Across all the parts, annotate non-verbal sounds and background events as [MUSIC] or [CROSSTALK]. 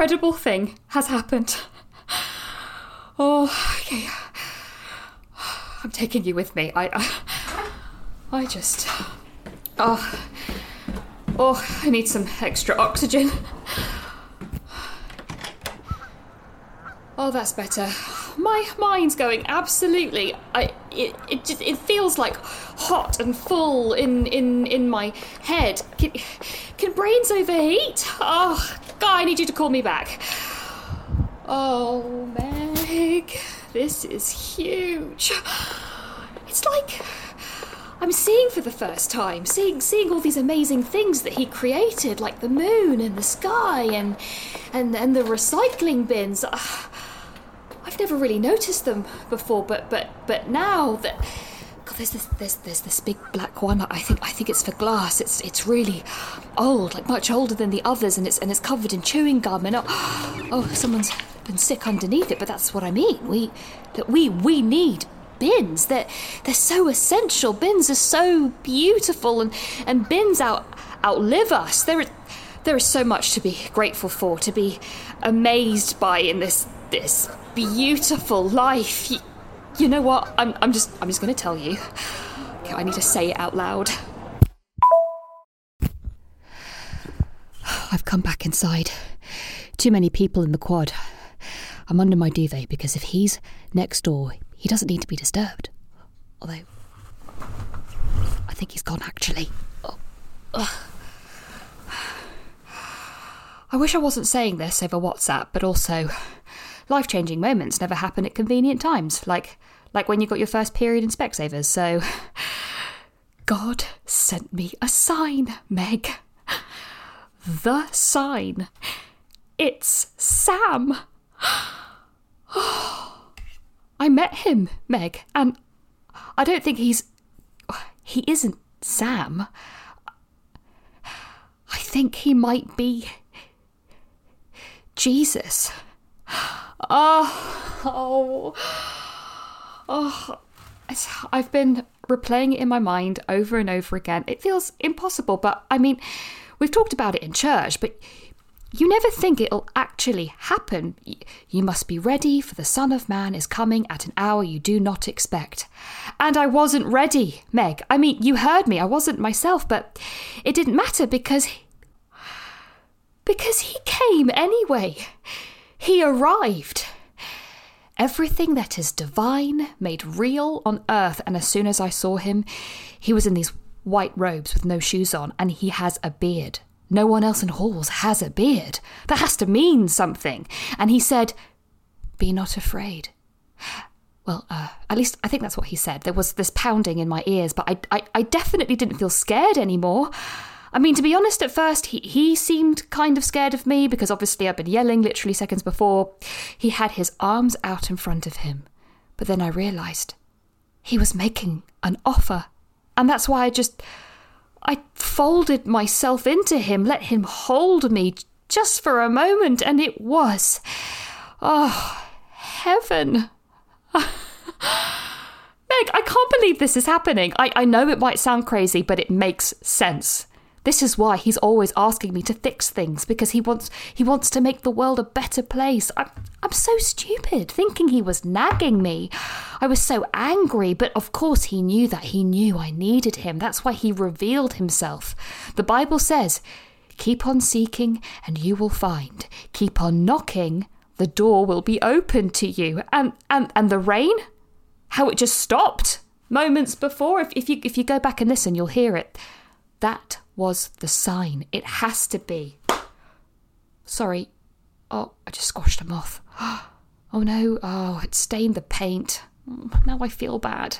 incredible thing has happened. Oh, okay. I'm taking you with me. I, I, I just, oh, oh, I need some extra oxygen. Oh, that's better. My mind's going absolutely. I it it it feels like hot and full in in in my head. Can, can brains overheat? Oh, God, I need you to call me back. Oh, Meg, this is huge. It's like I'm seeing for the first time, seeing seeing all these amazing things that he created, like the moon and the sky and and and the recycling bins. I've never really noticed them before, but but but now that There's this there's there's this big black one. I think I think it's for glass. It's it's really old, like much older than the others, and it's and it's covered in chewing gum. And oh, oh someone's been sick underneath it. But that's what I mean. We that we we need bins. They're, they're so essential. Bins are so beautiful, and and bins out outlive us. There there is so much to be grateful for, to be amazed by in this this beautiful life. You, you know what? I'm, I'm just I'm just to tell you. Okay, I need to say it out loud. I've come back inside. Too many people in the quad. I'm under my duvet because if he's next door, he doesn't need to be disturbed. Although, I think he's gone actually. Oh. I wish I wasn't saying this over WhatsApp, but also, life changing moments never happen at convenient times, like like when you got your first period in Specsavers. So, [SIGHS] God sent me a sign, Meg. The sign. It's Sam. [GASPS] I met him, Meg, and I don't think he's. [SIGHS] He isn't Sam. I think he might be Jesus. Oh, oh, oh. I've been replaying it in my mind over and over again. It feels impossible, but I mean, we've talked about it in church, but you never think it'll actually happen. You must be ready, for the Son of Man is coming at an hour you do not expect. And I wasn't ready, Meg. I mean, you heard me, I wasn't myself, but it didn't matter because because he came anyway. He arrived. Everything that is divine made real on earth, and as soon as I saw him, he was in these white robes with no shoes on, and he has a beard. No one else in halls has a beard. That has to mean something. And he said, Be not afraid. Well, uh, at least I think that's what he said. There was this pounding in my ears, but I, I, I definitely didn't feel scared anymore. I mean, to be honest, at first he, he seemed kind of scared of me because obviously I'd been yelling literally seconds before. He had his arms out in front of him. But then I realised he was making an offer. And that's why I just. I folded myself into him, let him hold me just for a moment, and it was. Oh, heaven. [LAUGHS] Meg, I can't believe this is happening. I, I know it might sound crazy, but it makes sense. This is why he's always asking me to fix things because he wants he wants to make the world a better place. I'm, I'm so stupid thinking he was nagging me. I was so angry, but of course he knew that he knew I needed him. That's why he revealed himself. The Bible says, "Keep on seeking and you will find. Keep on knocking, the door will be open to you." And and and the rain? How it just stopped moments before if, if you if you go back and listen, you'll hear it That was the sign. It has to be. Sorry. Oh, I just squashed a moth. [GASPS] Oh no. Oh, it stained the paint. Mm, Now I feel bad.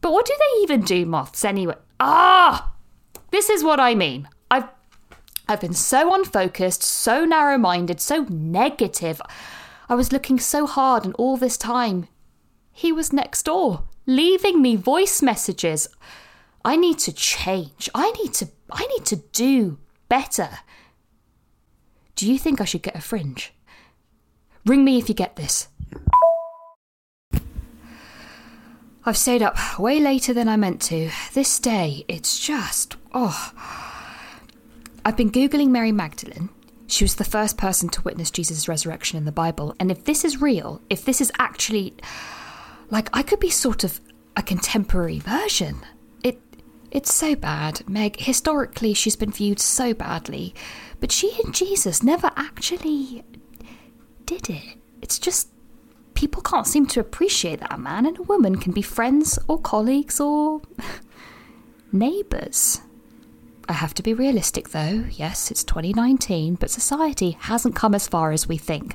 But what do they even do, moths, anyway? Ah! This is what I mean. I've I've been so unfocused, so narrow minded, so negative. I was looking so hard, and all this time, he was next door, leaving me voice messages. I need to change. I need to I need to do better. Do you think I should get a fringe? Ring me if you get this. I've stayed up way later than I meant to. This day, it's just oh. I've been Googling Mary Magdalene. She was the first person to witness Jesus' resurrection in the Bible. And if this is real, if this is actually. Like, I could be sort of a contemporary version. It. It's so bad, Meg. Historically, she's been viewed so badly. But she and Jesus never actually did it. It's just. People can't seem to appreciate that a man and a woman can be friends or colleagues or. [LAUGHS] neighbours. I have to be realistic though. Yes, it's 2019, but society hasn't come as far as we think.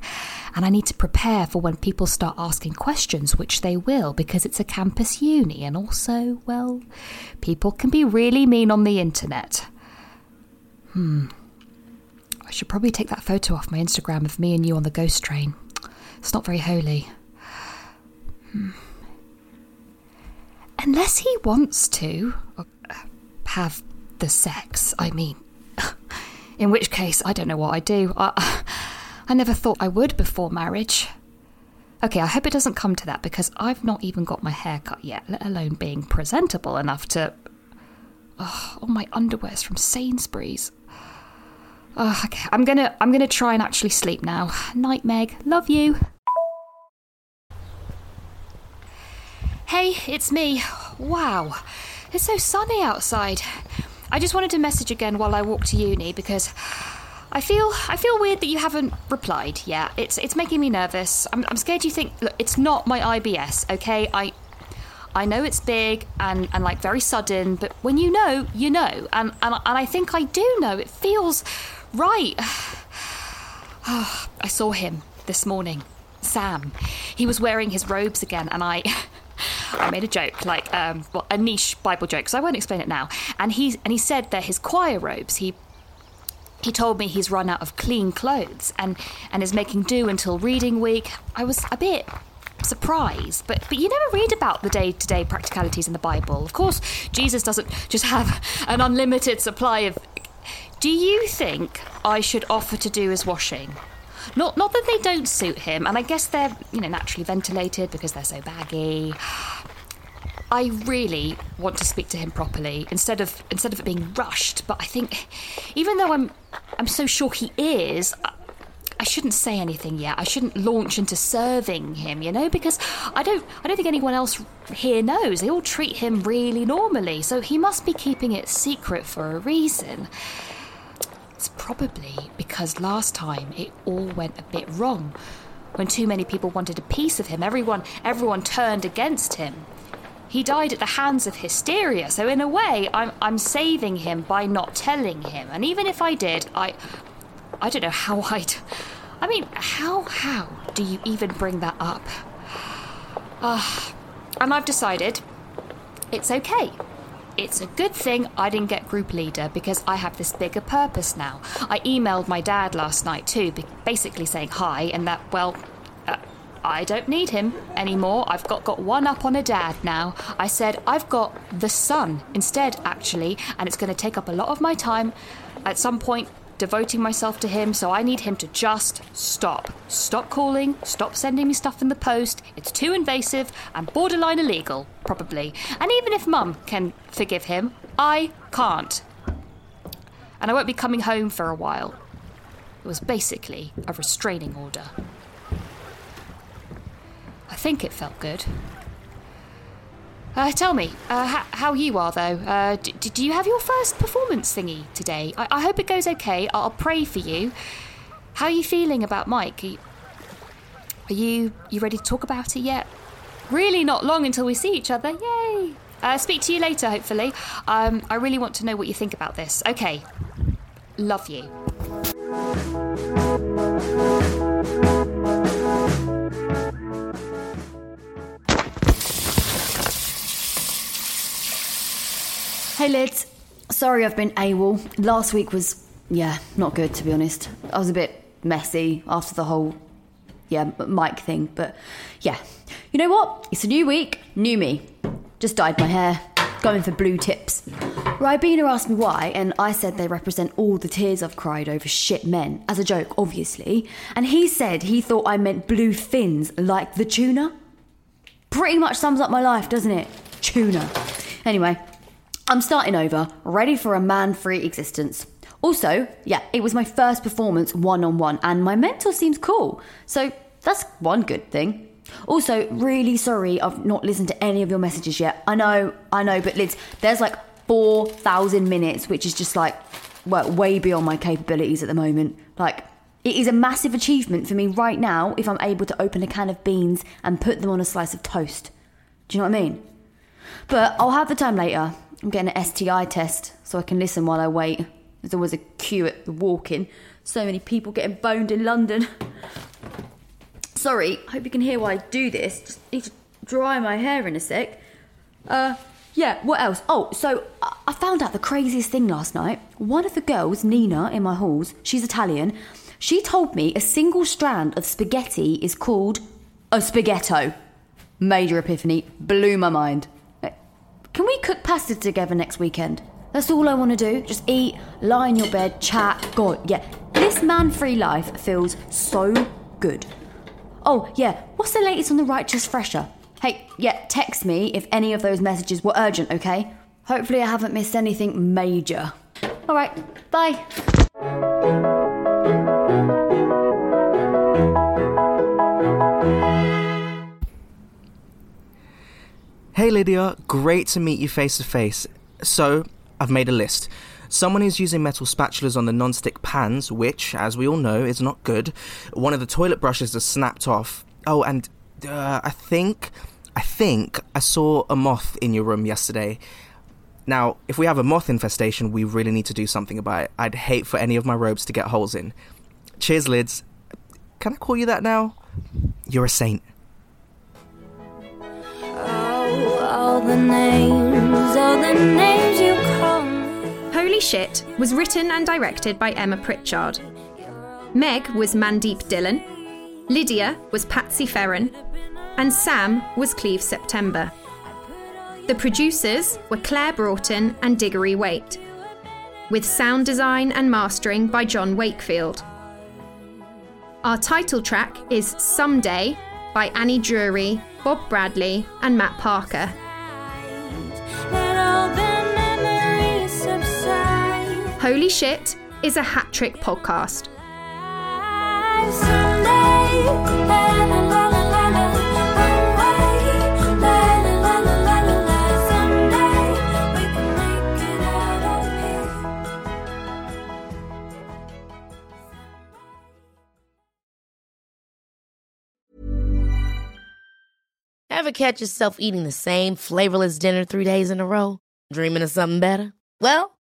And I need to prepare for when people start asking questions, which they will, because it's a campus uni, and also, well, people can be really mean on the internet. Hmm. I should probably take that photo off my Instagram of me and you on the ghost train. It's not very holy. Hmm. Unless he wants to uh, have the sex, I mean. [LAUGHS] In which case, I don't know what I do. I, I never thought I would before marriage. Okay, I hope it doesn't come to that because I've not even got my hair cut yet, let alone being presentable enough to. Oh, all my underwear's from Sainsbury's. Oh, okay, I'm gonna I'm gonna try and actually sleep now. Night, Meg. Love you. Hey, it's me. Wow, it's so sunny outside. I just wanted to message again while I walk to uni because I feel I feel weird that you haven't replied. Yeah, it's it's making me nervous. I'm, I'm scared you think look, it's not my IBS. Okay, I I know it's big and, and like very sudden, but when you know, you know, and and and I think I do know. It feels right. [SIGHS] I saw him this morning, Sam. He was wearing his robes again, and I. [LAUGHS] I made a joke, like um, well, a niche Bible joke, so I won't explain it now. And he and he said they're his choir robes. He he told me he's run out of clean clothes and and is making do until reading week. I was a bit surprised, but but you never read about the day-to-day practicalities in the Bible. Of course, Jesus doesn't just have an unlimited supply of. Do you think I should offer to do his washing? Not not that they don't suit him, and I guess they're you know naturally ventilated because they're so baggy. [SIGHS] I really want to speak to him properly instead of instead of it being rushed. But I think, even though I'm I'm so sure he is, I, I shouldn't say anything yet. I shouldn't launch into serving him, you know, because I don't I don't think anyone else here knows. They all treat him really normally, so he must be keeping it secret for a reason. It's probably because last time it all went a bit wrong. When too many people wanted a piece of him, everyone everyone turned against him. He died at the hands of hysteria, so in a way I'm I'm saving him by not telling him. And even if I did, I I don't know how [LAUGHS] I'd I mean, how how do you even bring that up? Ah, [SIGHS] and I've decided it's okay. It's a good thing I didn't get group leader because I have this bigger purpose now. I emailed my dad last night too, basically saying hi and that, well, uh, I don't need him anymore. I've got, got one up on a dad now. I said I've got the son instead, actually, and it's going to take up a lot of my time at some point devoting myself to him, so I need him to just stop. Stop calling, stop sending me stuff in the post. It's too invasive and borderline illegal, probably. And even if mum can forgive him, I can't. And I won't be coming home for a while. It was basically a restraining order. I think it felt good. Uh, tell me, uh, h- how you are though. Uh, d- do you have your first performance thingy today? I-, I hope it goes okay. I- I'll pray for you. How are you feeling about Mike? Are you, are you you ready to talk about it yet? Really, not long until we see each other. Yay! Uh, speak to you later, hopefully. Um, I really want to know what you think about this. Okay. Love you. Hey Lids, sorry I've been AWOL. Last week was, yeah, not good to be honest. I was a bit messy after the whole, yeah, Mike thing, but yeah. You know what? It's a new week, new me. Just dyed my hair, going for blue tips. Ribena asked me why, and I said they represent all the tears I've cried over shit men, as a joke, obviously. And he said he thought I meant blue fins like the tuna. Pretty much sums up my life, doesn't it? Tuna. Anyway, I'm starting over, ready for a man free existence. Also, yeah, it was my first performance one on one, and my mentor seems cool. So that's one good thing. Also, really sorry I've not listened to any of your messages yet. I know, I know, but Lids, there's like 4,000 minutes, which is just like, well, way beyond my capabilities at the moment. Like, it is a massive achievement for me right now if I'm able to open a can of beans and put them on a slice of toast. Do you know what I mean? But I'll have the time later. I'm getting an STI test so I can listen while I wait. There's always a queue at the walk in. So many people getting boned in London. Sorry, hope you can hear why I do this. Just need to dry my hair in a sec. Uh, yeah, what else? Oh, so I- found out the craziest thing last night. One of the girls, Nina, in my halls, she's Italian, she told me a single strand of spaghetti is called a spaghetto. Major epiphany, blew my mind. Can we cook pasta together next weekend? That's all I want to do. Just eat, lie in your bed, chat. God, yeah. This man free life feels so good. Oh, yeah. What's the latest on the Righteous Fresher? Hey, yeah, text me if any of those messages were urgent, okay? Hopefully, I haven't missed anything major. All right, bye. Hey Lydia, great to meet you face to face. So, I've made a list. Someone is using metal spatulas on the non-stick pans, which, as we all know, is not good. One of the toilet brushes has snapped off. Oh, and uh, I think, I think I saw a moth in your room yesterday. Now, if we have a moth infestation, we really need to do something about it. I'd hate for any of my robes to get holes in. Cheers, lids. Can I call you that now? You're a saint. The names, all the names you call me. Holy Shit was written and directed by Emma Pritchard. Meg was Mandeep Dhillon. Lydia was Patsy Ferran. And Sam was Cleve September. The producers were Claire Broughton and Diggory Waite, with sound design and mastering by John Wakefield. Our title track is Someday by Annie Drury, Bob Bradley, and Matt Parker. Holy Shit is a hat trick podcast. Ever catch yourself eating the same flavorless dinner three days in a row? Dreaming of something better? Well,